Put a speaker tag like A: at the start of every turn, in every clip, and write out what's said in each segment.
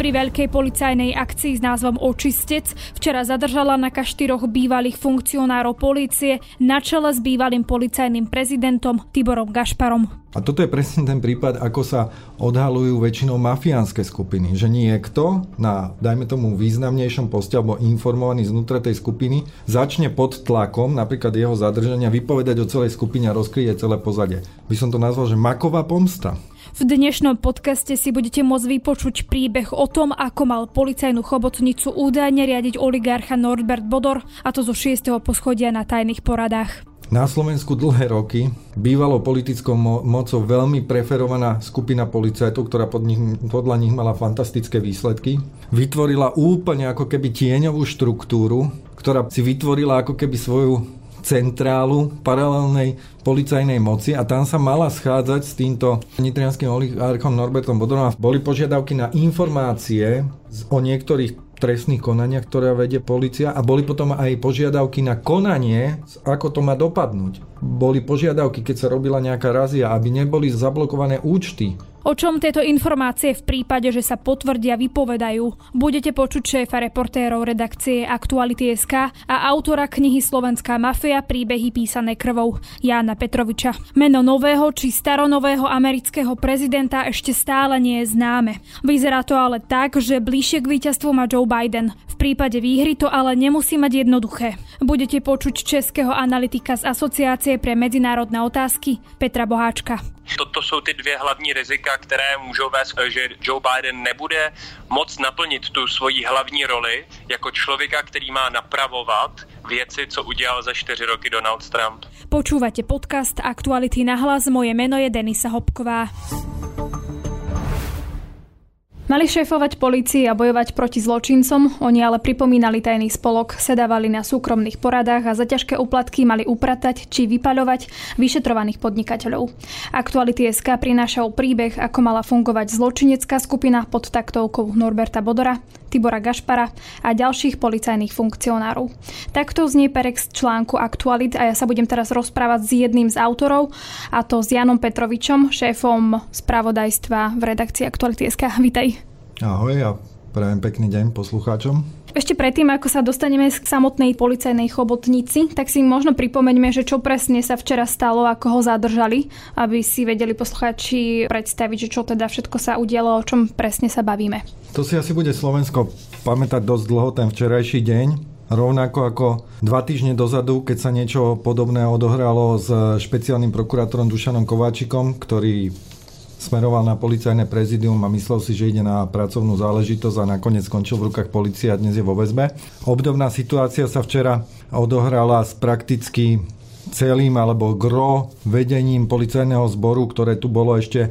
A: Pri veľkej policajnej akcii s názvom Očistec včera zadržala na štyroch bývalých funkcionárov polície na čele s bývalým policajným prezidentom Tiborom Gašparom.
B: A toto je presne ten prípad, ako sa odhalujú väčšinou mafiánske skupiny. Že niekto na, dajme tomu, významnejšom poste alebo informovaný znútra tej skupiny začne pod tlakom, napríklad jeho zadržania, vypovedať o celej skupine a rozkryje celé pozadie. By som to nazval, že maková pomsta.
A: V dnešnom podcaste si budete môcť vypočuť príbeh o tom, ako mal policajnú chobotnicu údajne riadiť oligarcha Norbert Bodor, a to zo 6. poschodia na tajných poradách.
B: Na Slovensku dlhé roky bývalo politickou mo- mocou veľmi preferovaná skupina policajtov, ktorá pod nich, podľa nich mala fantastické výsledky. Vytvorila úplne ako keby tieňovú štruktúru, ktorá si vytvorila ako keby svoju centrálu paralelnej policajnej moci a tam sa mala schádzať s týmto nitrianským oligarchom Norbertom Bodorom a boli požiadavky na informácie o niektorých trestných konaniach, ktoré vedie policia a boli potom aj požiadavky na konanie, ako to má dopadnúť. Boli požiadavky, keď sa robila nejaká razia, aby neboli zablokované účty
A: O čom tieto informácie v prípade, že sa potvrdia, vypovedajú, budete počuť šéfa reportérov redakcie Aktuality.sk a autora knihy Slovenská mafia príbehy písané krvou Jána Petroviča. Meno nového či staronového amerického prezidenta ešte stále nie je známe. Vyzerá to ale tak, že bližšie k víťazstvu má Joe Biden. V prípade výhry to ale nemusí mať jednoduché. Budete počuť českého analytika z Asociácie pre medzinárodné otázky Petra Boháčka.
C: Toto jsou ty dvě hlavní rizika, které můžou vést, že Joe Biden nebude moc naplnit tu svoji hlavní roli jako člověka, který má napravovat věci, co udělal za 4 roky Donald Trump.
A: Počúvate podcast Aktuality na hlas. Moje meno je Denisa Hopková. Mali šéfovať policii a bojovať proti zločincom, oni ale pripomínali tajný spolok, sedávali na súkromných poradách a za ťažké úplatky mali upratať či vypaľovať vyšetrovaných podnikateľov. Aktuality SK prinášal príbeh, ako mala fungovať zločinecká skupina pod taktovkou Norberta Bodora, Tibora Gašpara a ďalších policajných funkcionárov. Takto znie Perex článku Aktualit a ja sa budem teraz rozprávať s jedným z autorov, a to s Janom Petrovičom, šéfom spravodajstva v redakcii Aktuality.sk. Vítaj.
B: Ahoj a prajem pekný deň poslucháčom.
A: Ešte predtým, ako sa dostaneme k samotnej policajnej chobotnici, tak si možno pripomeňme, že čo presne sa včera stalo, ako ho zadržali, aby si vedeli poslucháči predstaviť, že čo teda všetko sa udialo, o čom presne sa bavíme.
B: To si asi bude Slovensko pamätať dosť dlho, ten včerajší deň. Rovnako ako dva týždne dozadu, keď sa niečo podobné odohralo s špeciálnym prokurátorom Dušanom Kováčikom, ktorý smeroval na policajné prezidium a myslel si, že ide na pracovnú záležitosť a nakoniec skončil v rukách policie a dnes je vo väzbe. Obdobná situácia sa včera odohrala s prakticky celým alebo gro vedením policajného zboru, ktoré tu bolo ešte e,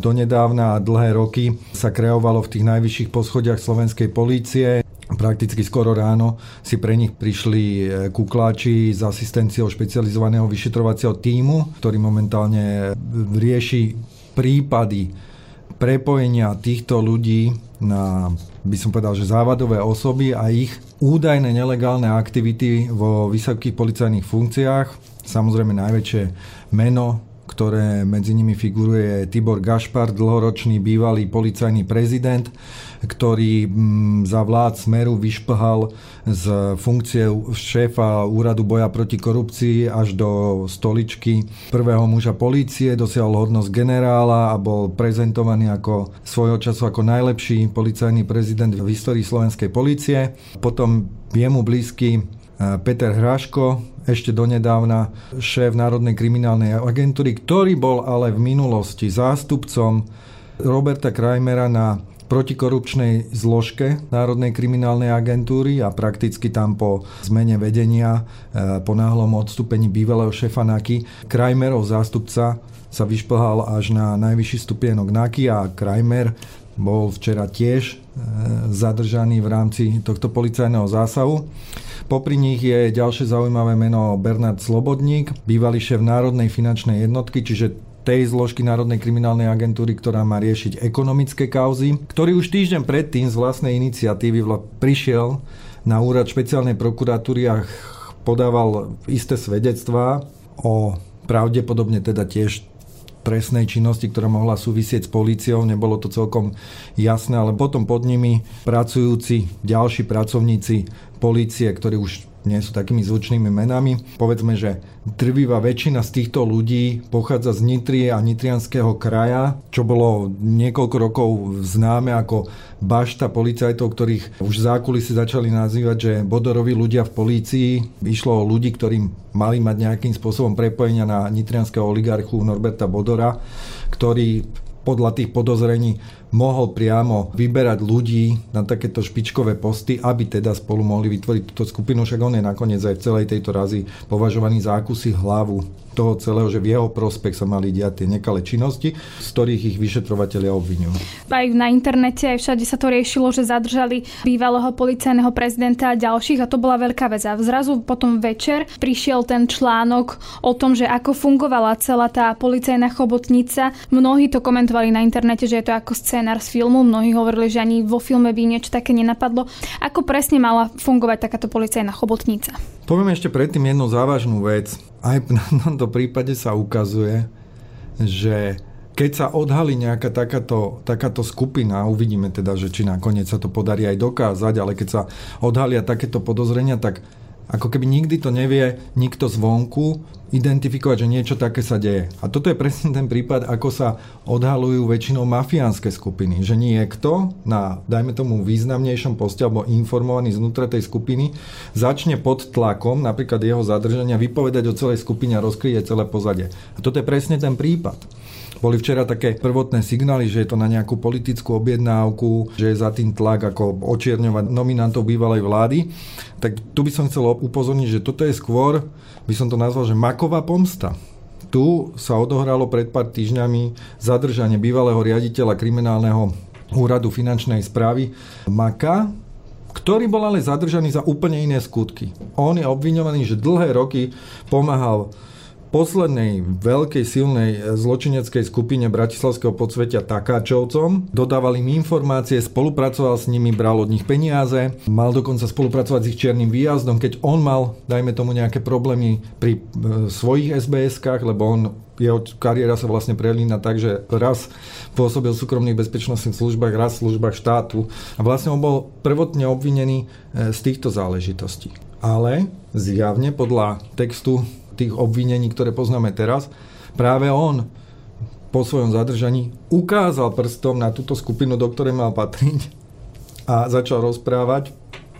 B: donedávna a dlhé roky, sa kreovalo v tých najvyšších poschodiach slovenskej polície. Prakticky skoro ráno si pre nich prišli e, kukláči s asistenciou špecializovaného vyšetrovacieho týmu, ktorý momentálne rieši prípady prepojenia týchto ľudí na, by som povedal, že závadové osoby a ich údajné nelegálne aktivity vo vysokých policajných funkciách. Samozrejme najväčšie meno ktoré medzi nimi figuruje Tibor Gašpar, dlhoročný bývalý policajný prezident, ktorý mm, za vlád Smeru vyšplhal z funkcie šéfa úradu boja proti korupcii až do stoličky prvého muža polície, dosiahol hodnosť generála a bol prezentovaný ako svojho času ako najlepší policajný prezident v histórii slovenskej polície. Potom jemu blízky Peter Hráško, ešte donedávna šéf Národnej kriminálnej agentúry, ktorý bol ale v minulosti zástupcom Roberta Krajmera na protikorupčnej zložke Národnej kriminálnej agentúry a prakticky tam po zmene vedenia, e, po náhlom odstúpení bývalého šéfa NAKY, Krajmerov zástupca sa vyšplhal až na najvyšší stupienok NAKY a Krajmer bol včera tiež e, zadržaný v rámci tohto policajného zásahu. Popri nich je ďalšie zaujímavé meno Bernard Slobodník, bývalý šéf Národnej finančnej jednotky, čiže tej zložky Národnej kriminálnej agentúry, ktorá má riešiť ekonomické kauzy, ktorý už týždeň predtým z vlastnej iniciatívy prišiel na úrad špeciálnej prokuratúry a podával isté svedectvá o pravdepodobne teda tiež trestnej činnosti, ktorá mohla súvisieť s políciou. Nebolo to celkom jasné, ale potom pod nimi pracujúci ďalší pracovníci polície, ktorí už nie sú takými zvučnými menami. Povedzme, že drvivá väčšina z týchto ľudí pochádza z Nitrie a Nitrianského kraja, čo bolo niekoľko rokov známe ako bašta policajtov, ktorých už zákulisy začali nazývať, že bodoroví ľudia v polícii. Išlo o ľudí, ktorí mali mať nejakým spôsobom prepojenia na nitrianského oligarchu Norberta Bodora, ktorý podľa tých podozrení mohol priamo vyberať ľudí na takéto špičkové posty, aby teda spolu mohli vytvoriť túto skupinu, však on je nakoniec aj v celej tejto razy považovaný za akúsi hlavu toho celého, že v jeho prospech sa mali diať tie nekalé činnosti, z ktorých ich vyšetrovateľia obvinujú.
A: Aj na internete, aj všade sa to riešilo, že zadržali bývalého policajného prezidenta a ďalších a to bola veľká vec. A zrazu potom večer prišiel ten článok o tom, že ako fungovala celá tá policajná chobotnica. Mnohí to komentovali na internete, že je to ako scén scénar z filmu, mnohí hovorili, že ani vo filme by niečo také nenapadlo. Ako presne mala fungovať takáto policajná chobotnica?
B: Poviem ešte predtým jednu závažnú vec. Aj na tomto prípade sa ukazuje, že keď sa odhalí nejaká takáto, takáto skupina, uvidíme teda, že či nakoniec sa to podarí aj dokázať, ale keď sa odhalia takéto podozrenia, tak ako keby nikdy to nevie nikto zvonku identifikovať, že niečo také sa deje. A toto je presne ten prípad, ako sa odhalujú väčšinou mafiánske skupiny. Že niekto na, dajme tomu, významnejšom poste alebo informovaný znútra tej skupiny začne pod tlakom, napríklad jeho zadržania, vypovedať o celej skupine a rozkryje celé pozadie. A toto je presne ten prípad. Boli včera také prvotné signály, že je to na nejakú politickú objednávku, že je za tým tlak ako očierňovať nominantov bývalej vlády. Tak tu by som chcel upozorniť, že toto je skôr, by som to nazval, že maková pomsta tu sa odohralo pred pár týždňami zadržanie bývalého riaditeľa kriminálneho úradu finančnej správy Maka, ktorý bol ale zadržaný za úplne iné skutky. On je obviňovaný, že dlhé roky pomáhal poslednej veľkej silnej e, zločineckej skupine bratislavského podsvetia Takáčovcom. Dodával im informácie, spolupracoval s nimi, bral od nich peniaze, mal dokonca spolupracovať s ich čiernym výjazdom, keď on mal, dajme tomu, nejaké problémy pri e, svojich SBS-kách, lebo on jeho kariéra sa vlastne prelína tak, že raz pôsobil v súkromných bezpečnostných službách, raz v službách štátu a vlastne on bol prvotne obvinený e, z týchto záležitostí. Ale zjavne podľa textu tých obvinení, ktoré poznáme teraz, práve on po svojom zadržaní ukázal prstom na túto skupinu, do ktorej mal patriť a začal rozprávať.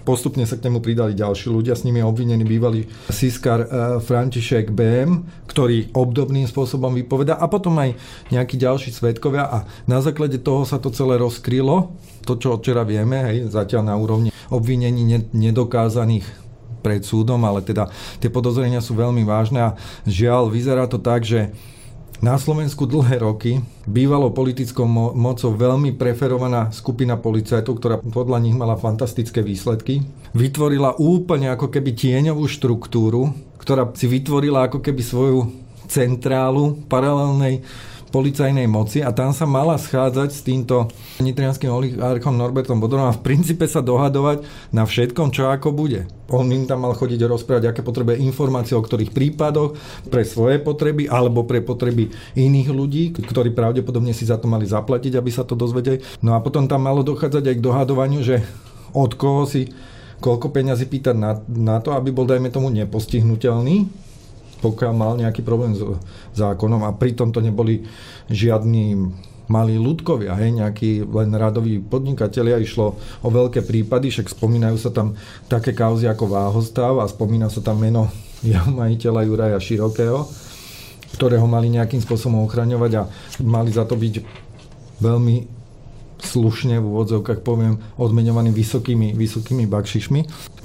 B: Postupne sa k nemu pridali ďalší ľudia, s nimi je obvinený bývalý Siskar uh, František BM, ktorý obdobným spôsobom vypoveda a potom aj nejakí ďalší svetkovia a na základe toho sa to celé rozkrylo, to čo včera vieme, hej, zatiaľ na úrovni obvinení nedokázaných pred súdom, ale teda tie podozrenia sú veľmi vážne a žiaľ, vyzerá to tak, že na Slovensku dlhé roky bývalo politickou mo- mocou veľmi preferovaná skupina policajtov, ktorá podľa nich mala fantastické výsledky. Vytvorila úplne ako keby tieňovú štruktúru, ktorá si vytvorila ako keby svoju centrálu paralelnej policajnej moci a tam sa mala schádzať s týmto nitrianským oligarchom Norbertom Bodorom a v princípe sa dohadovať na všetkom, čo ako bude. On im tam mal chodiť rozprávať, aké potrebuje informácie o ktorých prípadoch pre svoje potreby alebo pre potreby iných ľudí, ktorí pravdepodobne si za to mali zaplatiť, aby sa to dozvedeli. No a potom tam malo dochádzať aj k dohadovaniu, že od koho si koľko peňazí pýtať na, na to, aby bol, dajme tomu, nepostihnutelný pokiaľ mal nejaký problém s zákonom a pritom to neboli žiadni malí ľudkovia, hej, nejakí len radoví podnikatelia, išlo o veľké prípady, však spomínajú sa tam také kauzy ako Váhostav a spomína sa tam meno jeho majiteľa Juraja Širokého, ktorého mali nejakým spôsobom ochraňovať a mali za to byť veľmi slušne v úvodzovkách poviem odmeňovaný vysokými, vysokými bakšišmi.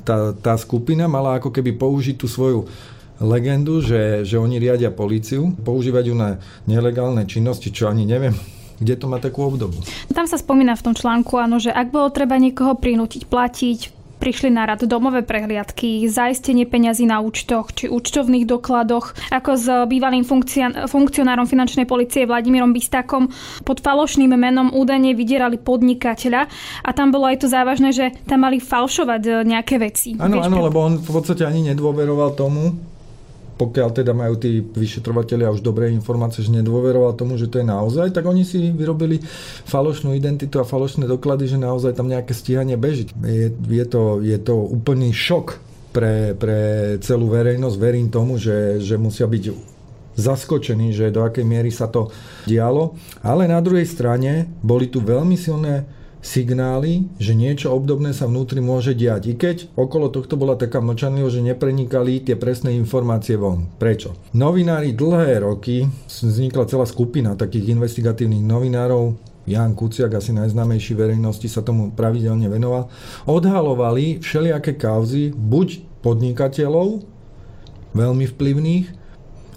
B: Tá, tá skupina mala ako keby použiť tú svoju legendu, že, že oni riadia políciu, používať ju na nelegálne činnosti, čo ani neviem, kde to má takú obdobu.
A: Tam sa spomína v tom článku, áno, že ak bolo treba niekoho prinútiť platiť, prišli na rad domové prehliadky, zaistenie peňazí na účtoch či účtovných dokladoch, ako s bývalým funkcionárom finančnej policie Vladimírom Bistakom pod falošným menom údajne vydierali podnikateľa a tam bolo aj to závažné, že tam mali falšovať nejaké veci.
B: Áno, áno, lebo on v podstate ani nedôveroval tomu, pokiaľ teda majú tí vyšetrovateľia už dobré informácie, že nedôveroval tomu, že to je naozaj, tak oni si vyrobili falošnú identitu a falošné doklady, že naozaj tam nejaké stíhanie beží. Je, je, to, je to úplný šok pre, pre celú verejnosť. Verím tomu, že, že musia byť zaskočení, že do akej miery sa to dialo. Ale na druhej strane boli tu veľmi silné signály, že niečo obdobné sa vnútri môže diať. I keď okolo tohto bola taká mlčanlivosť, že neprenikali tie presné informácie von. Prečo? Novinári dlhé roky, vznikla celá skupina takých investigatívnych novinárov, Jan Kuciak, asi najznámejší verejnosti, sa tomu pravidelne venoval, odhalovali všelijaké kauzy, buď podnikateľov, veľmi vplyvných,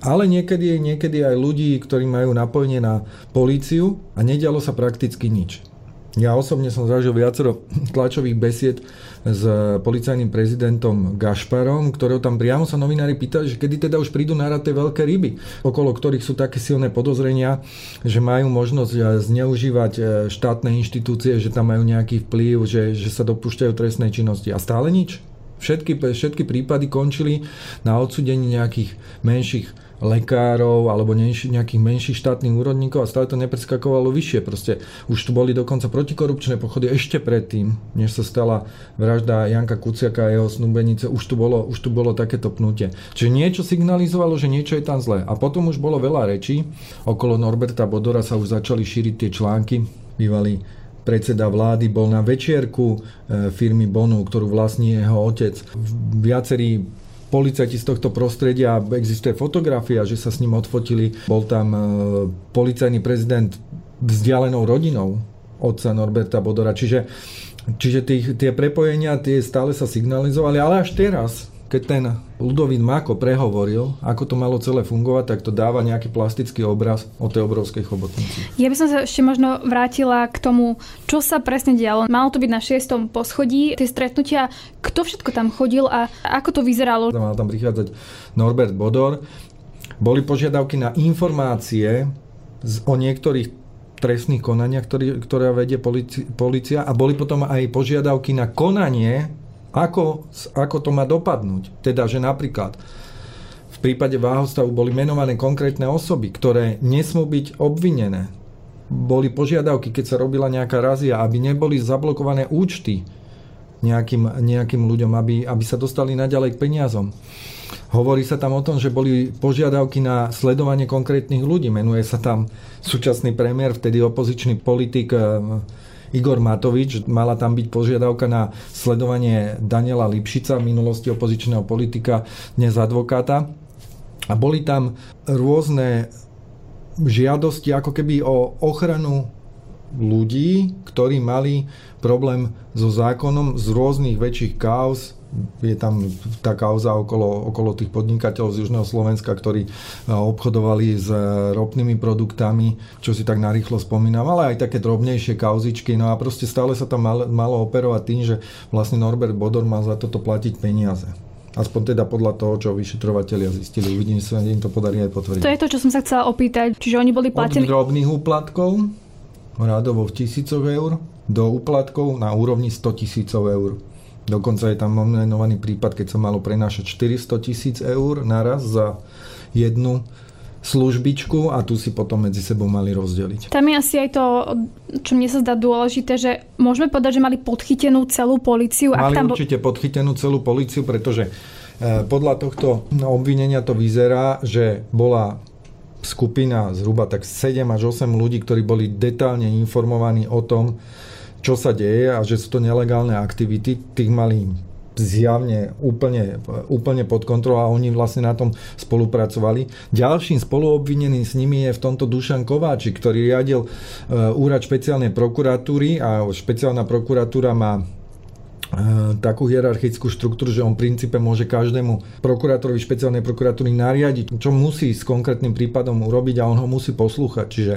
B: ale niekedy, niekedy aj ľudí, ktorí majú napojenie na políciu a nedialo sa prakticky nič. Ja osobne som zažil viacero tlačových besied s policajným prezidentom Gašparom, ktorého tam priamo sa novinári pýtali, že kedy teda už prídu na tie veľké ryby, okolo ktorých sú také silné podozrenia, že majú možnosť eh, zneužívať eh, štátne inštitúcie, že tam majú nejaký vplyv, že, že sa dopúšťajú trestnej činnosti. A stále nič. Všetky, všetky prípady končili na odsudení nejakých menších lekárov alebo nejakých menších štátnych úrodníkov a stále to nepreskakovalo vyššie. Proste už tu boli dokonca protikorupčné pochody ešte predtým, než sa stala vražda Janka Kuciaka a jeho snúbenice, už tu bolo, už tu bolo takéto pnutie. Čiže niečo signalizovalo, že niečo je tam zlé. A potom už bolo veľa rečí. Okolo Norberta Bodora sa už začali šíriť tie články. Bývalý predseda vlády bol na večierku e, firmy Bonu, ktorú vlastní jeho otec. Viacerí policajti z tohto prostredia, existuje fotografia, že sa s ním odfotili. Bol tam e, policajný prezident vzdialenou rodinou otca Norberta Bodora. Čiže, čiže tých, tie prepojenia tie stále sa signalizovali, ale až teraz keď ten Ludovít Mako prehovoril, ako to malo celé fungovať, tak to dáva nejaký plastický obraz o tej obrovskej chobotnici.
A: Ja by som sa ešte možno vrátila k tomu, čo sa presne dialo. Malo to byť na šiestom poschodí, tie stretnutia, kto všetko tam chodil a ako to vyzeralo?
B: Mal tam prichádzať Norbert Bodor. Boli požiadavky na informácie o niektorých trestných konaniach, ktoré, ktoré vedie policia a boli potom aj požiadavky na konanie ako, ako to má dopadnúť? Teda, že napríklad v prípade váhostavu boli menované konkrétne osoby, ktoré nesmú byť obvinené. Boli požiadavky, keď sa robila nejaká razia, aby neboli zablokované účty nejakým, nejakým ľuďom, aby, aby sa dostali naďalej k peniazom. Hovorí sa tam o tom, že boli požiadavky na sledovanie konkrétnych ľudí. Menuje sa tam súčasný premiér, vtedy opozičný politik eh, Igor Matovič. Mala tam byť požiadavka na sledovanie Daniela Lipšica, v minulosti opozičného politika, dnes advokáta. A boli tam rôzne žiadosti ako keby o ochranu ľudí, ktorí mali problém so zákonom z rôznych väčších kauz, je tam tá kauza okolo, okolo tých podnikateľov z Južného Slovenska, ktorí e, obchodovali s e, ropnými produktami, čo si tak narýchlo spomínam, ale aj také drobnejšie kauzičky. No a proste stále sa tam malo, malo operovať tým, že vlastne Norbert Bodor mal za toto platiť peniaze. Aspoň teda podľa toho, čo vyšetrovateľia zistili. Uvidím sa, im to podarí aj potvrdiť.
A: To je to, čo som sa chcela opýtať. Čiže oni boli platení...
B: Od drobných úplatkov, radovo v tisícoch eur, do úplatkov na úrovni 100 tisícov eur. Dokonca je tam menovaný prípad, keď sa malo prenášať 400 tisíc eur naraz za jednu službičku a tu si potom medzi sebou mali rozdeliť.
A: Tam je asi aj to, čo mne sa zdá dôležité, že môžeme povedať, že mali podchytenú celú policiu.
B: Mali tam určite podchytenú celú policiu, pretože e, podľa tohto obvinenia to vyzerá, že bola skupina zhruba tak 7 až 8 ľudí, ktorí boli detálne informovaní o tom, čo sa deje a že sú to nelegálne aktivity, tých mali zjavne úplne, úplne pod kontrolou a oni vlastne na tom spolupracovali. Ďalším spoluobvineným s nimi je v tomto Dušan Kováčik, ktorý riadil e, úrad špeciálnej prokuratúry a špeciálna prokuratúra má takú hierarchickú štruktúru, že on v princípe môže každému prokurátorovi špeciálnej prokuratúry nariadiť, čo musí s konkrétnym prípadom urobiť a on ho musí poslúchať. Čiže,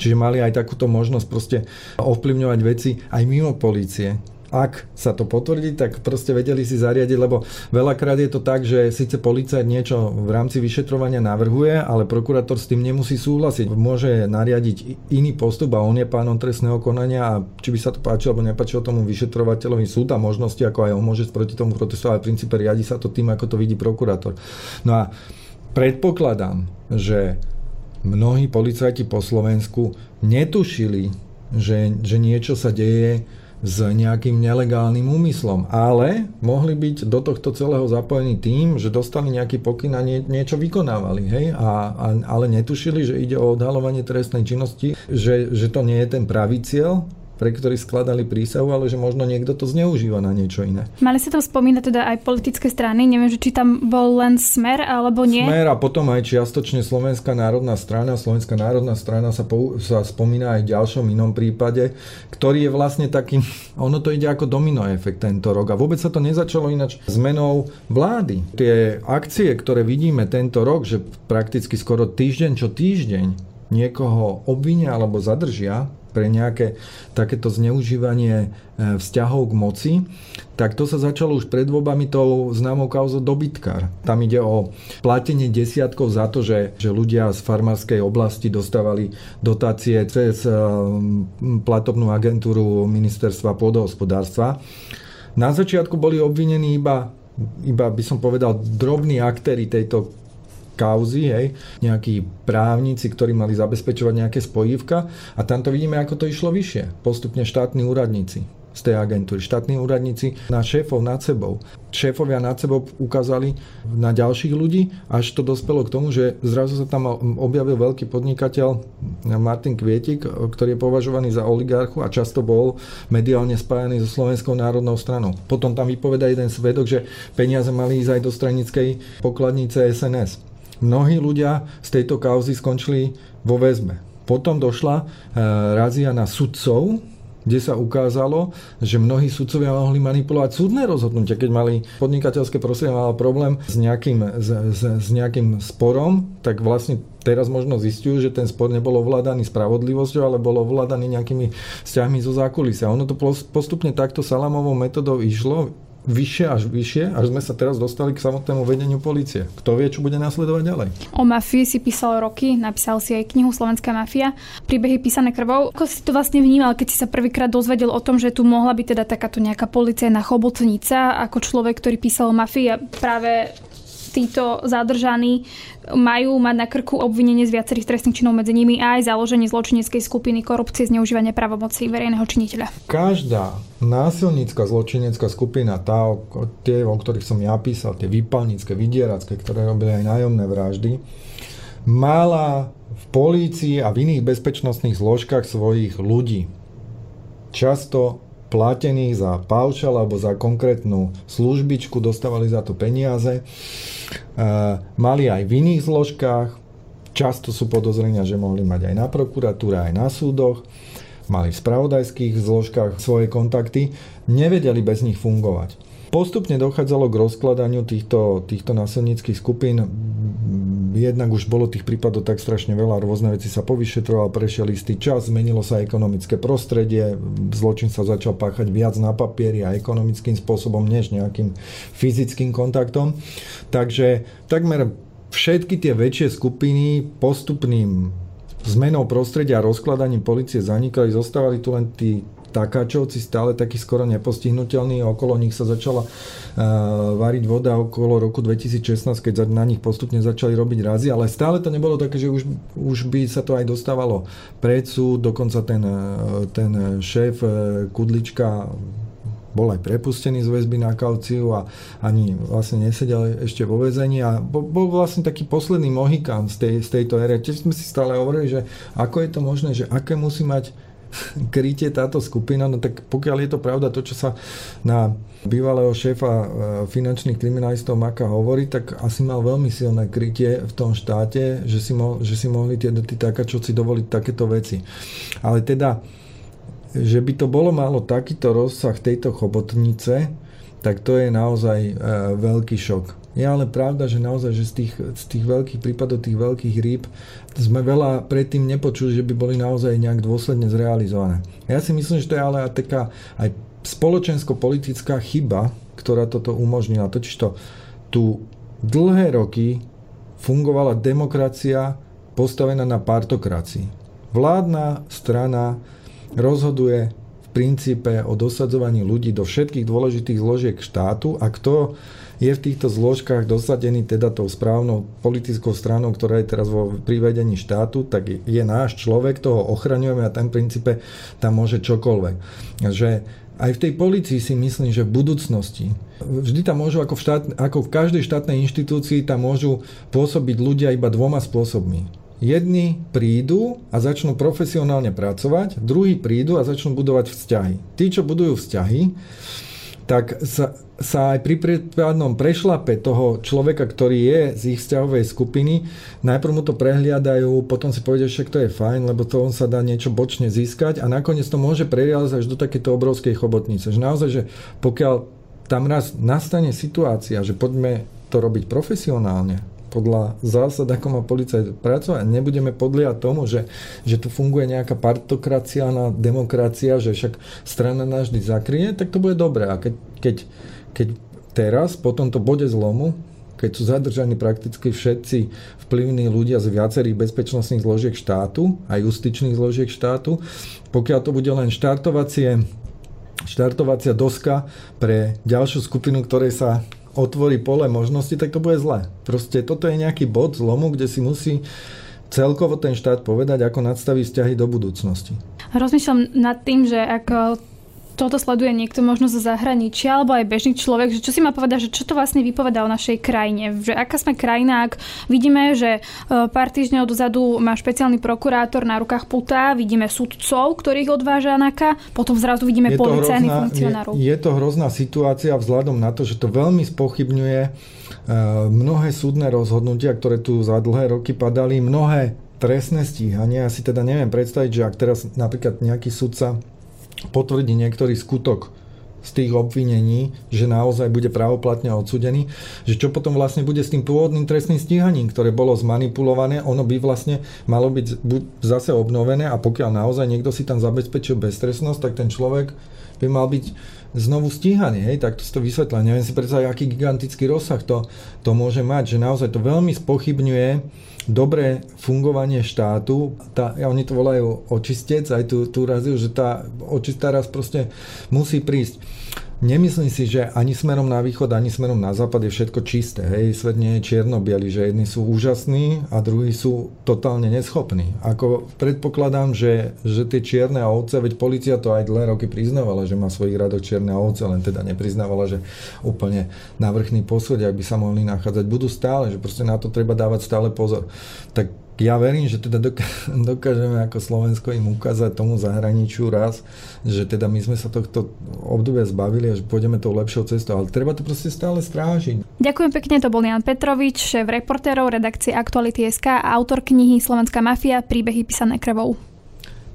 B: čiže mali aj takúto možnosť proste ovplyvňovať veci aj mimo polície ak sa to potvrdí, tak proste vedeli si zariadiť, lebo veľakrát je to tak, že síce policajt niečo v rámci vyšetrovania navrhuje, ale prokurátor s tým nemusí súhlasiť. Môže nariadiť iný postup a on je pánom trestného konania a či by sa to páčilo alebo nepáčilo tomu vyšetrovateľovi, sú tam možnosti, ako aj on môže proti tomu protestovať, v princípe riadi sa to tým, ako to vidí prokurátor. No a predpokladám, že mnohí policajti po Slovensku netušili, že, že niečo sa deje s nejakým nelegálnym úmyslom, ale mohli byť do tohto celého zapojení tým, že dostali nejaký pokyn a nie, niečo vykonávali, hej? A, a, ale netušili, že ide o odhalovanie trestnej činnosti, že, že to nie je ten pravý cieľ, pre ktorých skladali prísahu, ale že možno niekto to zneužíva na niečo iné.
A: Mali sa tam spomínať teda aj politické strany, neviem, že či tam bol len Smer alebo nie?
B: Smer a potom aj čiastočne Slovenská národná strana. Slovenská národná strana sa, pou, sa spomína aj v ďalšom inom prípade, ktorý je vlastne taký, ono to ide ako domino efekt tento rok a vôbec sa to nezačalo ináč zmenou vlády. Tie akcie, ktoré vidíme tento rok, že prakticky skoro týždeň čo týždeň niekoho obvinia alebo zadržia, pre nejaké takéto zneužívanie e, vzťahov k moci, tak to sa začalo už pred voľbami tou známou kauzou dobytkár. Tam ide o platenie desiatkov za to, že, že ľudia z farmárskej oblasti dostávali dotácie cez e, platobnú agentúru ministerstva pôdohospodárstva. Na začiatku boli obvinení iba iba by som povedal drobní aktéry tejto kauzy, hej, nejakí právnici, ktorí mali zabezpečovať nejaké spojívka a tam to vidíme, ako to išlo vyššie. Postupne štátni úradníci z tej agentúry. Štátni úradníci na šéfov nad sebou. Šéfovia nad sebou ukázali na ďalších ľudí, až to dospelo k tomu, že zrazu sa tam objavil veľký podnikateľ Martin Kvietik, ktorý je považovaný za oligarchu a často bol mediálne spájaný so Slovenskou národnou stranou. Potom tam vypoveda jeden svedok, že peniaze mali ísť aj do stranickej pokladnice SNS. Mnohí ľudia z tejto kauzy skončili vo väzbe. Potom došla e, razia na sudcov, kde sa ukázalo, že mnohí sudcovia mohli manipulovať súdne rozhodnutia. Keď mali podnikateľské prostredie mal problém s nejakým, s, s, s nejakým sporom, tak vlastne teraz možno zistujú, že ten spor nebol ovládaný spravodlivosťou, ale bol ovládaný nejakými vzťahmi zo zákulisia. Ono to postupne takto salamovou metodou išlo vyššie až vyššie, až sme sa teraz dostali k samotnému vedeniu policie. Kto vie, čo bude nasledovať ďalej?
A: O mafii si písal roky, napísal si aj knihu Slovenská mafia, príbehy písané krvou. Ako si to vlastne vnímal, keď si sa prvýkrát dozvedel o tom, že tu mohla byť teda takáto nejaká policajná chobotnica, ako človek, ktorý písal o mafii a práve títo zadržaní majú mať na krku obvinenie z viacerých trestných činov medzi nimi aj založenie zločineckej skupiny korupcie, zneužívania pravomocí verejného činiteľa.
B: Každá násilnícka zločinecká skupina, tá, tie, o ktorých som ja písal, tie výpalnícke, vydieracké, ktoré robili aj nájomné vraždy, mala v polícii a v iných bezpečnostných zložkách svojich ľudí. Často platených za paušal alebo za konkrétnu službičku, dostávali za to peniaze. E, mali aj v iných zložkách, často sú podozrenia, že mohli mať aj na prokuratúre, aj na súdoch, mali v spravodajských zložkách svoje kontakty, nevedeli bez nich fungovať. Postupne dochádzalo k rozkladaniu týchto, týchto násilníckých skupín. Jednak už bolo tých prípadov tak strašne veľa, rôzne veci sa povyšetroval, prešiel istý čas, zmenilo sa ekonomické prostredie, zločin sa začal páchať viac na papieri a ekonomickým spôsobom, než nejakým fyzickým kontaktom. Takže takmer všetky tie väčšie skupiny postupným zmenou prostredia a rozkladaním policie zanikali, zostávali tu len tí takáčovci stále takí skoro nepostihnutelní. Okolo nich sa začala uh, variť voda okolo roku 2016, keď na nich postupne začali robiť razy, ale stále to nebolo také, že už, už by sa to aj dostávalo pred súd, dokonca ten, e, ten šéf e, Kudlička bol aj prepustený z väzby na kauciu a ani vlastne nesedel ešte vo väzení a bol vlastne taký posledný mohikán z, tej, z tejto ére. Tiež sme si stále hovorili, že ako je to možné, že aké musí mať krytie táto skupina, no tak pokiaľ je to pravda to, čo sa na bývalého šéfa e, finančných kriminalistov Maka hovorí, tak asi mal veľmi silné krytie v tom štáte, že si, mo, že si mohli tie, tí takačovci dovoliť takéto veci. Ale teda, že by to bolo malo takýto rozsah tejto chobotnice, tak to je naozaj e, veľký šok. Je ale pravda, že naozaj, že z tých, z tých veľkých prípadov, tých veľkých rýb, sme veľa predtým nepočuli, že by boli naozaj nejak dôsledne zrealizované. Ja si myslím, že to je ale taká aj spoločensko-politická chyba, ktorá toto umožnila. Totižto tu dlhé roky fungovala demokracia postavená na partokracii. Vládna strana rozhoduje v princípe o dosadzovaní ľudí do všetkých dôležitých zložiek štátu a kto je v týchto zložkách dosadený teda tou správnou politickou stranou, ktorá je teraz vo privedení štátu, tak je náš človek, toho ochraňujeme a ten princípe tam môže čokoľvek. Že aj v tej policii si myslím, že v budúcnosti vždy tam môžu, ako v, štát, ako v každej štátnej inštitúcii, tam môžu pôsobiť ľudia iba dvoma spôsobmi. Jedni prídu a začnú profesionálne pracovať, druhí prídu a začnú budovať vzťahy. Tí, čo budujú vzťahy, tak sa, sa aj pri prípadnom prešlape toho človeka, ktorý je z ich vzťahovej skupiny, najprv mu to prehliadajú, potom si povedia, že to je fajn, lebo to on sa dá niečo bočne získať a nakoniec to môže preriazať až do takéto obrovskej chobotnice. Že naozaj, že pokiaľ tam raz nastane situácia, že poďme to robiť profesionálne, podľa zásad, ako má policajt pracovať. Nebudeme podliať tomu, že, že tu funguje nejaká partokraciálna demokracia, že však strana nás vždy zakrie, tak to bude dobré. A keď, keď, keď teraz, po tomto bode zlomu, keď sú zadržaní prakticky všetci vplyvní ľudia z viacerých bezpečnostných zložiek štátu, aj justičných zložiek štátu, pokiaľ to bude len štartovacie štartovacia doska pre ďalšiu skupinu, ktorej sa otvorí pole možnosti, tak to bude zle. Proste toto je nejaký bod zlomu, kde si musí celkovo ten štát povedať, ako nadstaví vzťahy do budúcnosti.
A: Rozmýšľam nad tým, že ak toto sleduje niekto možno zo zahraničia alebo aj bežný človek, že čo si má povedať, že čo to vlastne vypovedá o našej krajine. Že aká sme krajina, ak vidíme, že e, pár týždňov dozadu má špeciálny prokurátor na rukách puta, vidíme sudcov, ktorých odváža NAKA, potom zrazu vidíme policajných funkcionárov.
B: Je, je to hrozná situácia vzhľadom na to, že to veľmi spochybňuje e, mnohé súdne rozhodnutia, ktoré tu za dlhé roky padali, mnohé trestné stíhanie. Ja si teda neviem predstaviť, že ak teraz napríklad nejaký sudca potvrdí niektorý skutok z tých obvinení, že naozaj bude právoplatne odsudený, že čo potom vlastne bude s tým pôvodným trestným stíhaním, ktoré bolo zmanipulované, ono by vlastne malo byť zase obnovené a pokiaľ naozaj niekto si tam zabezpečil beztrestnosť, tak ten človek by mal byť znovu stíhaný, hej, tak to si to vysvetľa. Neviem si predstaviť, aký gigantický rozsah to, to môže mať, že naozaj to veľmi spochybňuje dobré fungovanie štátu, tá, oni to volajú očistec, aj tu, tu razil, že tá očistá raz proste musí prísť. Nemyslím si, že ani smerom na východ, ani smerom na západ je všetko čisté. Hej, svet nie je čierno že jedni sú úžasní a druhí sú totálne neschopní. Ako predpokladám, že, že tie čierne ovce, veď policia to aj dlhé roky priznávala, že má svojich radoch čierne ovce, len teda nepriznávala, že úplne na vrchný posvede, ak by sa mohli nachádzať, budú stále, že proste na to treba dávať stále pozor. Tak ja verím, že teda dokážeme ako Slovensko im ukázať tomu zahraničiu raz, že teda my sme sa tohto obdobia zbavili a že pôjdeme tou lepšou cestou, ale treba to proste stále strážiť.
A: Ďakujem pekne, to bol Jan Petrovič, šéf reportérov redakcie Aktuality.sk a autor knihy Slovenská mafia, príbehy písané krvou.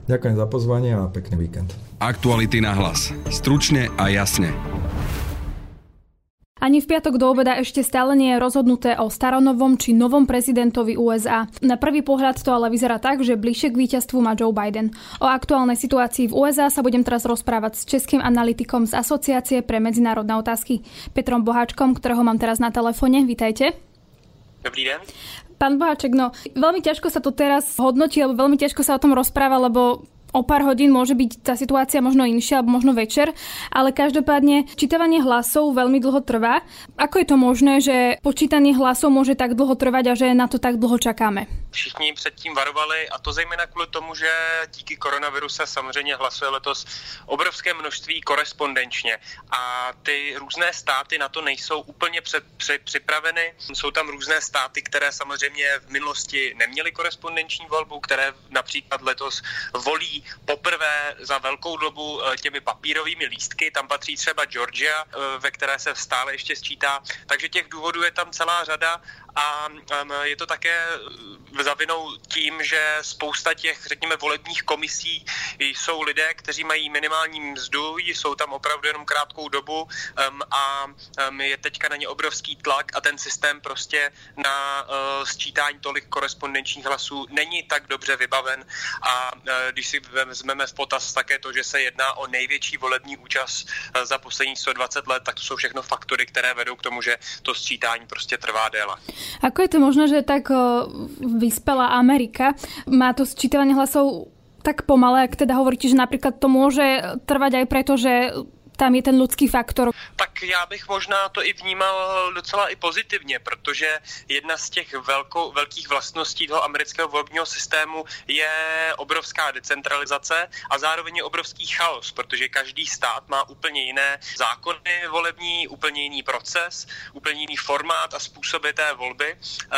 B: Ďakujem za pozvanie a pekný víkend.
D: Aktuality na hlas. Stručne a jasne.
A: Ani v piatok do obeda ešte stále nie je rozhodnuté o staronovom či novom prezidentovi USA. Na prvý pohľad to ale vyzerá tak, že bližšie k víťazstvu má Joe Biden. O aktuálnej situácii v USA sa budem teraz rozprávať s českým analytikom z Asociácie pre medzinárodné otázky Petrom Boháčkom, ktorého mám teraz na telefóne. Vítajte.
C: Dobrý deň.
A: Pán Boháček, no veľmi ťažko sa to teraz hodnotí, alebo veľmi ťažko sa o tom rozpráva, lebo o pár hodín môže byť tá situácia možno inšia alebo možno večer, ale každopádne čítavanie hlasov veľmi dlho trvá. Ako je to možné, že počítanie hlasov môže tak dlho trvať a že na to tak dlho čakáme?
C: Všichni předtím varovali a to zejména kvůli tomu, že díky koronaviru se samozřejmě hlasuje letos obrovské množství korespondenčně a ty různé státy na to nejsou úplně před, při, připraveny. Jsou tam různé státy, které samozřejmě v minulosti neměly korespondenční volbu, které například letos volí poprvé za velkou dobu eh, těmi papírovými lístky. Tam patří třeba Georgia, eh, ve které se stále ještě sčítá. Takže těch důvodů je tam celá řada a je to také eh, zavinou tím, že spousta těch, řekněme, volebních komisí jsou lidé, kteří mají minimální mzdu, jsou tam opravdu jenom krátkou dobu a je teďka na ně obrovský tlak a ten systém prostě na sčítání tolik korespondenčních hlasů není tak dobře vybaven a když si vezmeme v potaz také to, že se jedná o největší volební účast eh, za posledních 120 let, tak to jsou všechno faktory, které vedou k tomu, že to sčítání prostě trvá déle.
A: Ako je to možné, že tak vyspelá Amerika má to sčítavanie hlasov tak pomalé, ak teda hovoríte, že napríklad to môže trvať aj preto, že tam je ten ľudský faktor.
C: Tak já bych možná to i vnímal docela i pozitivně, protože jedna z těch velkou, velkých vlastností toho amerického volebního systému je obrovská decentralizace a zároveň je obrovský chaos, protože každý stát má úplně jiné zákony volební, úplně jiný proces, úplně jiný formát a způsoby té volby.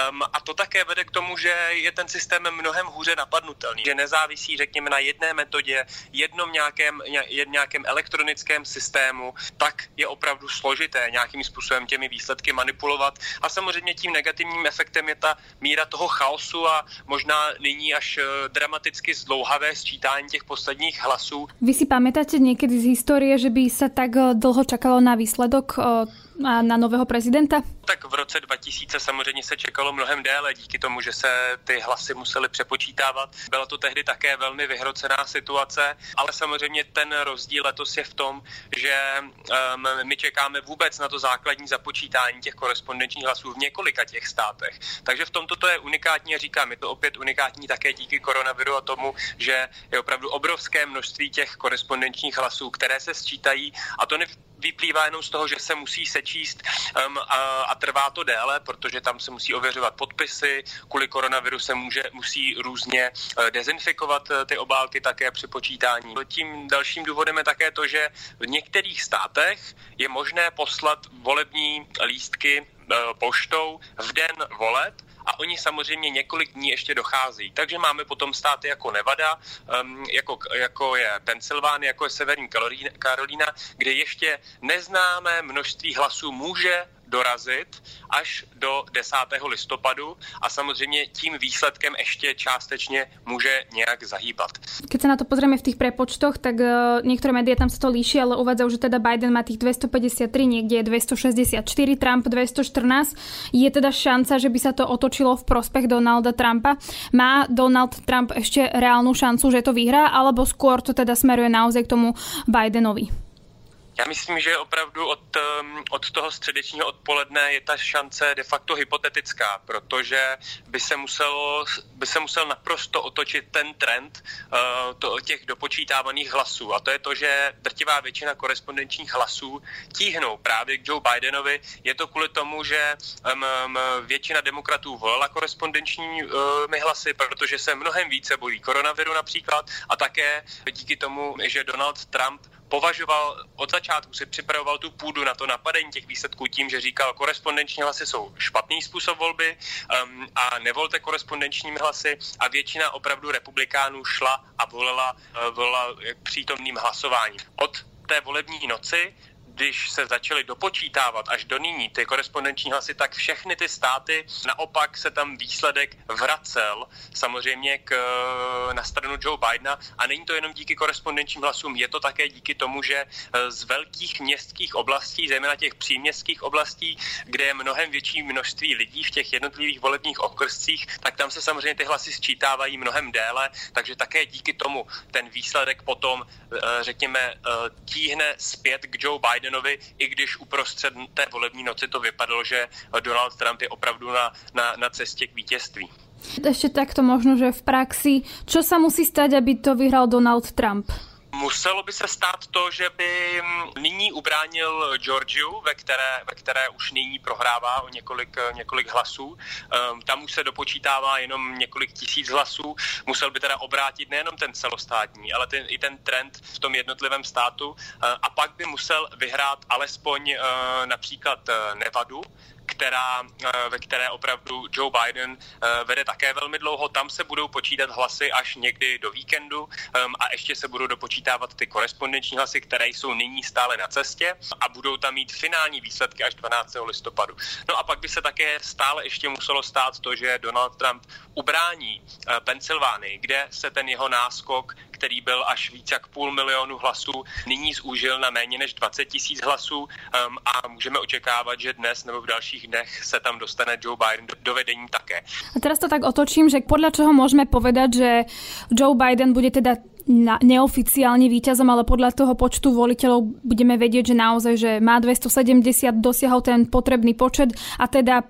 C: Um, a to také vede k tomu, že je ten systém mnohem hůře napadnutelný, že nezávisí, řekněme, na jedné metodě, jednom nějakém, nějakém elektronickém systému, systému, tak je opravdu složité nějakým způsobem těmi výsledky manipulovat. A samozřejmě tím negativním efektem je ta míra toho chaosu a možná nyní až eh, dramaticky zdlouhavé sčítání těch posledních hlasů.
A: Vy si pamätáte niekedy z histórie, že by sa tak eh, dlho čakalo na výsledok eh, a na nového prezidenta?
C: Tak v roce 2000 samozřejmě se čekalo mnohem déle díky tomu, že se ty hlasy musely přepočítávat. Byla to tehdy také velmi vyhrocená situace, ale samozřejmě ten rozdíl letos je v tom, že um, my čekáme vůbec na to základní započítání těch korespondenčních hlasů v několika těch státech. Takže v tomto to je unikátní a říkám, je to opět unikátní také díky koronaviru a tomu, že je opravdu obrovské množství těch korespondenčních hlasů, které se sčítají a to ne, vyplývá jenom z toho, že se musí sečíst um, a, a trvá to déle, protože tam se musí ověřovat podpisy, kvůli koronaviru se může, musí různě uh, dezinfikovat uh, ty obálky také při počítání. Tím dalším důvodem je také to, že v některých státech je možné poslat volební lístky uh, poštou v den voleb, a oni samozřejmě několik dní ještě dochází. Takže máme potom státy jako Nevada, jako, jako je Pensylvánie, jako je Severní Karolína, kde ještě neznámé množství hlasů může dorazit až do 10. listopadu a samozřejmě tím výsledkem ještě částečně může nějak zahýbat.
A: Keď sa na to pozrieme v tých prepočtoch, tak uh, niektoré médiá tam sa to líši, ale uvádzajú, že teda Biden má tých 253, niekde je 264, Trump 214. Je teda šanca, že by sa to otočilo v prospech Donalda Trumpa? Má Donald Trump ešte reálnu šancu, že to vyhrá, alebo skôr to teda smeruje naozaj k tomu Bidenovi?
C: Já myslím, že opravdu od, od toho středečního odpoledne je ta šance de facto hypotetická, protože by se musel, by se musel naprosto otočit ten trend uh, to, těch dopočítávaných hlasů. A to je to, že drtivá většina korespondenčních hlasů tíhnou právě k Joe Bidenovi. Je to kvůli tomu, že um, většina demokratů volila korespondenčními uh, hlasy, protože se mnohem více bojí koronaviru například a také díky tomu, že Donald Trump považoval, od začátku si připravoval tu půdu na to napadení těch výsledků tím, že říkal, korespondenční hlasy jsou špatný způsob volby um, a nevolte korespondenčními hlasy a většina opravdu republikánů šla a volila, uh, volila přítomným hlasováním. Od té volební noci když se začaly dopočítávat až do nyní ty korespondenční hlasy, tak všechny ty státy, naopak se tam výsledek vracel samozřejmě k, na stranu Joe Bidena. A není to jenom díky korespondenčním hlasům, je to také díky tomu, že eh, z velkých městských oblastí, zejména těch příměstských oblastí, kde je mnohem větší množství lidí v těch jednotlivých volebních okrscích, tak tam se samozřejmě ty hlasy sčítávají mnohem déle, takže také díky tomu ten výsledek potom, eh, řekněme, eh, tíhne zpět k Joe Biden Bidenovi, i když uprostřed té volební noci to vypadalo, že Donald Trump je opravdu na, na, na cestě k vítězství.
A: Ešte takto možno, že v praxi, čo sa musí stať, aby to vyhral Donald Trump?
C: Muselo by se stát to, že by mm, nyní ubránil Georgiu, ve které, ve které už nyní prohrává o několik, několik hlasů. Um, tam už se dopočítává jenom několik tisíc hlasů. Musel by teda obrátit nejenom ten celostátní, ale ten, i ten trend v tom jednotlivém státu. Uh, a pak by musel vyhrát alespoň uh, například uh, Nevadu, která, eh, ve které opravdu Joe Biden eh, vede také velmi dlouho. Tam se budou počítat hlasy až někdy do víkendu ehm, a ještě se budou dopočítávat ty korespondenční hlasy, které jsou nyní stále na cestě a budou tam mít finální výsledky až 12. listopadu. No a pak by se také stále ještě muselo stát to, že Donald Trump ubrání eh, Pensylvánii, kde se ten jeho náskok, který byl až víc jak půl milionu hlasů, nyní zúžil na méně než 20 tisíc hlasů ehm, a můžeme očekávat, že dnes nebo v dalších dnech se tam dostane Joe Biden do, do vedení také.
A: A teraz to tak otočím, že podľa čoho môžeme povedať, že Joe Biden bude teda na, neoficiálne víťazom, ale podľa toho počtu voliteľov budeme vedieť, že naozaj, že má 270, dosiahol ten potrebný počet a teda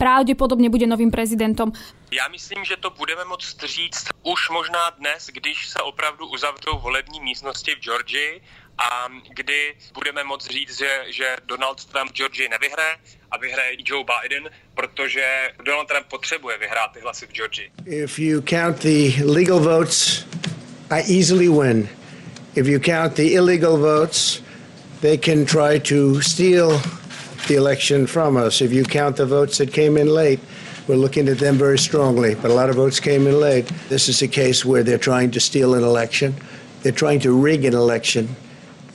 A: pravdepodobne bude novým prezidentom.
C: Já myslím, že to budeme moct říct už možná dnes, když se opravdu uzavřou volební místnosti v Georgii a kdy budeme moct říct, že, že Donald Trump Georgii nevyhraje a vyhraje Joe Biden, protože Donald Trump potřebuje vyhrát ty hlasy v Georgii.
E: If you count the legal votes, I easily win. If you count the illegal votes, they can try to steal the election from us. If you count the votes that came in late, we're looking at them very strongly, but a lot of votes came in late. This is a case where they're trying to steal an election. They're trying to rig an election.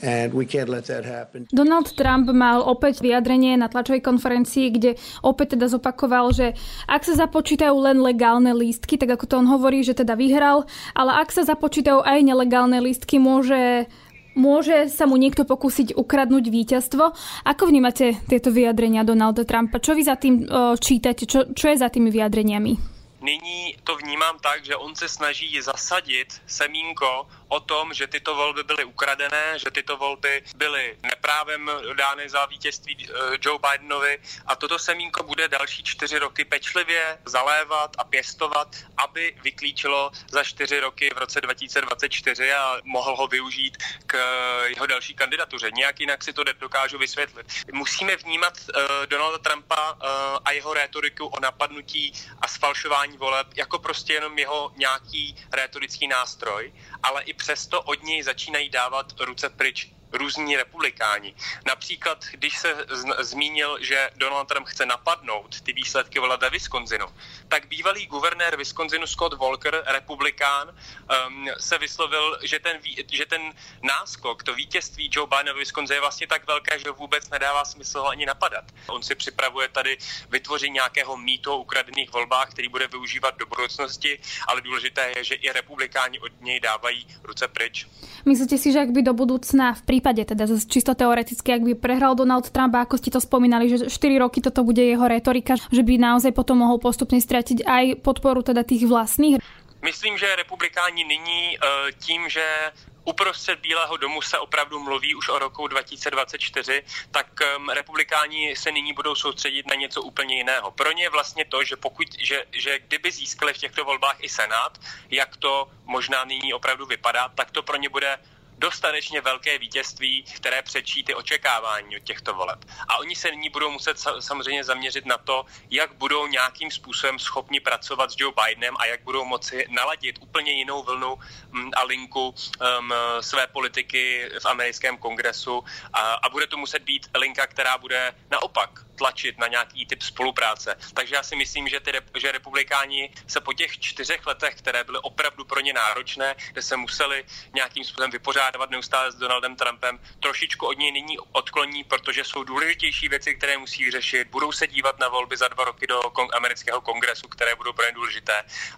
E: And we can't let that happen.
A: Donald Trump mal opäť vyjadrenie na tlačovej konferencii, kde opäť teda zopakoval, že ak sa započítajú len legálne lístky, tak ako to on hovorí, že teda vyhral, ale ak sa započítajú aj nelegálne lístky, môže Môže sa mu niekto pokúsiť ukradnúť víťazstvo. Ako vnímate tieto vyjadrenia Donalda Trumpa? Čo vy za tým čítate? Čo, čo je za tými vyjadreniami?
C: Nyní to vnímám tak, že on se snaží zasadit semínko o tom, že tyto volby byly ukradené, že tyto volby byly neprávem dány za vítězství eh, Joe Bidenovi a toto semínko bude další čtyři roky pečlivě zalévat a pěstovat, aby vyklíčilo za čtyři roky v roce 2024 a mohl ho využít k eh, jeho další kandidatuře. Nějak jinak si to dokážu vysvětlit. Musíme vnímat uh, Donalda Trumpa a jeho rétoriku o napadnutí a sfalšování voleb jako prostě jenom jeho nějaký rétorický nástroj, ale i přesto od něj začínají dávat ruce pryč různí republikáni. Například, když se zmínil, že Donald Trump chce napadnout ty výsledky voleb ve Wisconsinu, tak bývalý guvernér Wisconsinu Scott Walker, republikán, um, se vyslovil, že ten, že ten náskok, to vítězství Joe Bidena ve Wisconsinu je vlastně tak velké, že vůbec nedává smysl ho ani napadat. On si připravuje tady vytvoření nějakého mýtu o ukradených volbách, který bude využívat do budoucnosti, ale důležité je, že i republikáni od něj dávají ruce pryč.
A: Myslíte si, že ak by do budúcna v prípade, teda čisto teoreticky, ak by prehral Donald Trump, ako ste to spomínali, že 4 roky toto bude jeho retorika, že by naozaj potom mohol postupne stratiť aj podporu teda tých vlastných?
C: Myslím, že republikáni nyní eh, tím, že uprostřed Bílého domu se opravdu mluví už o roku 2024, tak um, republikáni se nyní budou soustředit na něco úplně jiného. Pro ně vlastně to, že pokud, že, že kdyby získali v těchto volbách i Senát, jak to možná nyní opravdu vypadá, tak to pro ně bude dostatečně velké vítězství, které přečí ty očekávání od těchto voleb. A oni se nyní budou muset samozřejmě zaměřit na to, jak budou nějakým způsobem schopni pracovat s Joe Bidenem a jak budou moci naladit úplně jinou vlnu mm, a linku um, své politiky v americkém kongresu. A, a bude to muset být linka, která bude naopak tlačit na nějaký typ spolupráce. Takže já si myslím, že, ty, že republikáni se po těch čtyřech letech, které byly opravdu pro ně náročné, kde se museli nějakým způsobem vypořádat neustále s Donaldem Trumpem, trošičku od něj nyní odkloní, protože jsou důležitější věci, které musí řešit. Budou se dívat na volby za dva roky do kong- amerického kongresu, které budou pro ně důležité.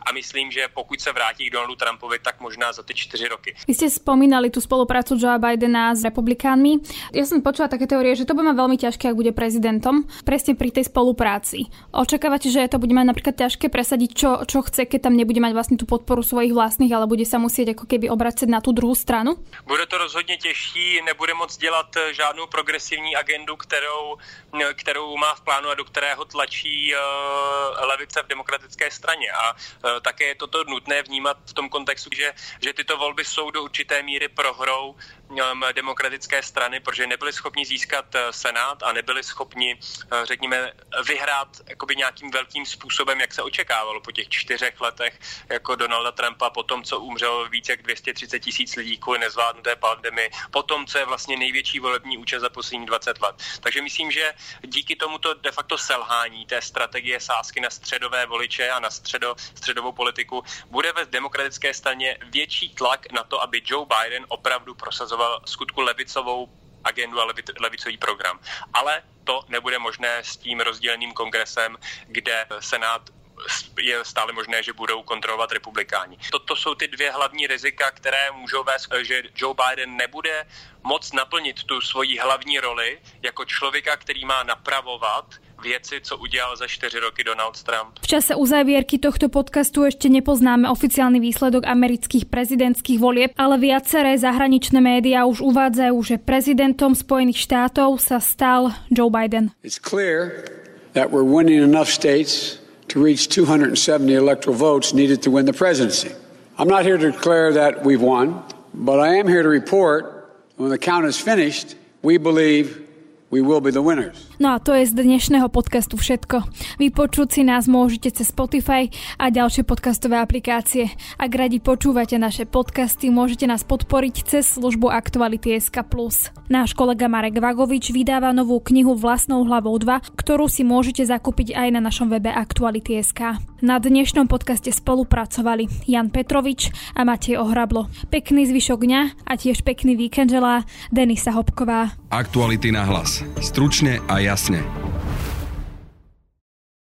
C: A myslím, že pokud se vrátí k Donaldu Trumpovi, tak možná za ty čtyři roky.
A: Vy ste spomínali tú spoluprácu Joe Bidena s republikánmi. Ja som počula také teórie, že to bude mať veľmi ťažké, ak bude prezidentom presne pri tej spolupráci. Očakávate, že to bude mať napríklad ťažké presadiť, čo, čo chce, keď tam nebude mať vlastne tú podporu svojich vlastných, ale bude sa musieť ako keby obracať na tú druhú stranu?
C: Bude to rozhodně těžší, nebude moc dělat eh, žádnou progresivní agendu, kterou, eh, kterou má v plánu a do kterého tlačí uh, levice v demokratické straně. A uh, také je toto nutné vnímat v tom kontextu, že, že tyto volby jsou do určité míry prohrou um, demokratické strany, protože nebyli schopni získat senát a nebyli schopni řekněme, vyhrát jakoby nějakým velkým způsobem, jak se očekávalo po těch čtyřech letech jako Donalda Trumpa, po tom, co umřelo více jak 230 tisíc lidí kvůli nezvládnuté pandemii, po tom, co je vlastně největší volební účast za poslední 20 let. Takže myslím, že díky tomuto de facto selhání té strategie sásky na středové voliče a na středo, středovou politiku bude ve demokratické straně větší tlak na to, aby Joe Biden opravdu prosazoval skutku levicovou agendu a levicový program. Ale to nebude možné s tím rozděleným kongresem, kde Senát je stále možné, že budou kontrolovat republikáni. Toto jsou ty dvě hlavní rizika, které můžou vést, že Joe Biden nebude moc naplnit tu svoji hlavní roli jako člověka, který má napravovat vieci, co udial za 4 roky Donald Trump.
A: V čase uzavierky tohto podcastu ešte nepoznáme oficiálny výsledok amerických prezidentských volieb, ale viaceré zahraničné médiá už uvádzajú, že prezidentom Spojených štátov sa stal Joe Biden. It's clear
F: that we're winning enough states to reach 270 electoral votes needed to win the presidency. I'm not here to declare that we've won, but I am here to report when the count is finished, we believe we will be the winners.
A: No a to je z dnešného podcastu všetko. Vypočuť si nás môžete cez Spotify a ďalšie podcastové aplikácie. Ak radi počúvate naše podcasty, môžete nás podporiť cez službu Aktuality.sk+. Náš kolega Marek Vagovič vydáva novú knihu Vlastnou hlavou 2, ktorú si môžete zakúpiť aj na našom webe Aktuality.sk. Na dnešnom podcaste spolupracovali Jan Petrovič a Matej Ohrablo. Pekný zvyšok dňa a tiež pekný víkend želá Denisa Hopková.
D: Aktuality na hlas. Stručne a jasne.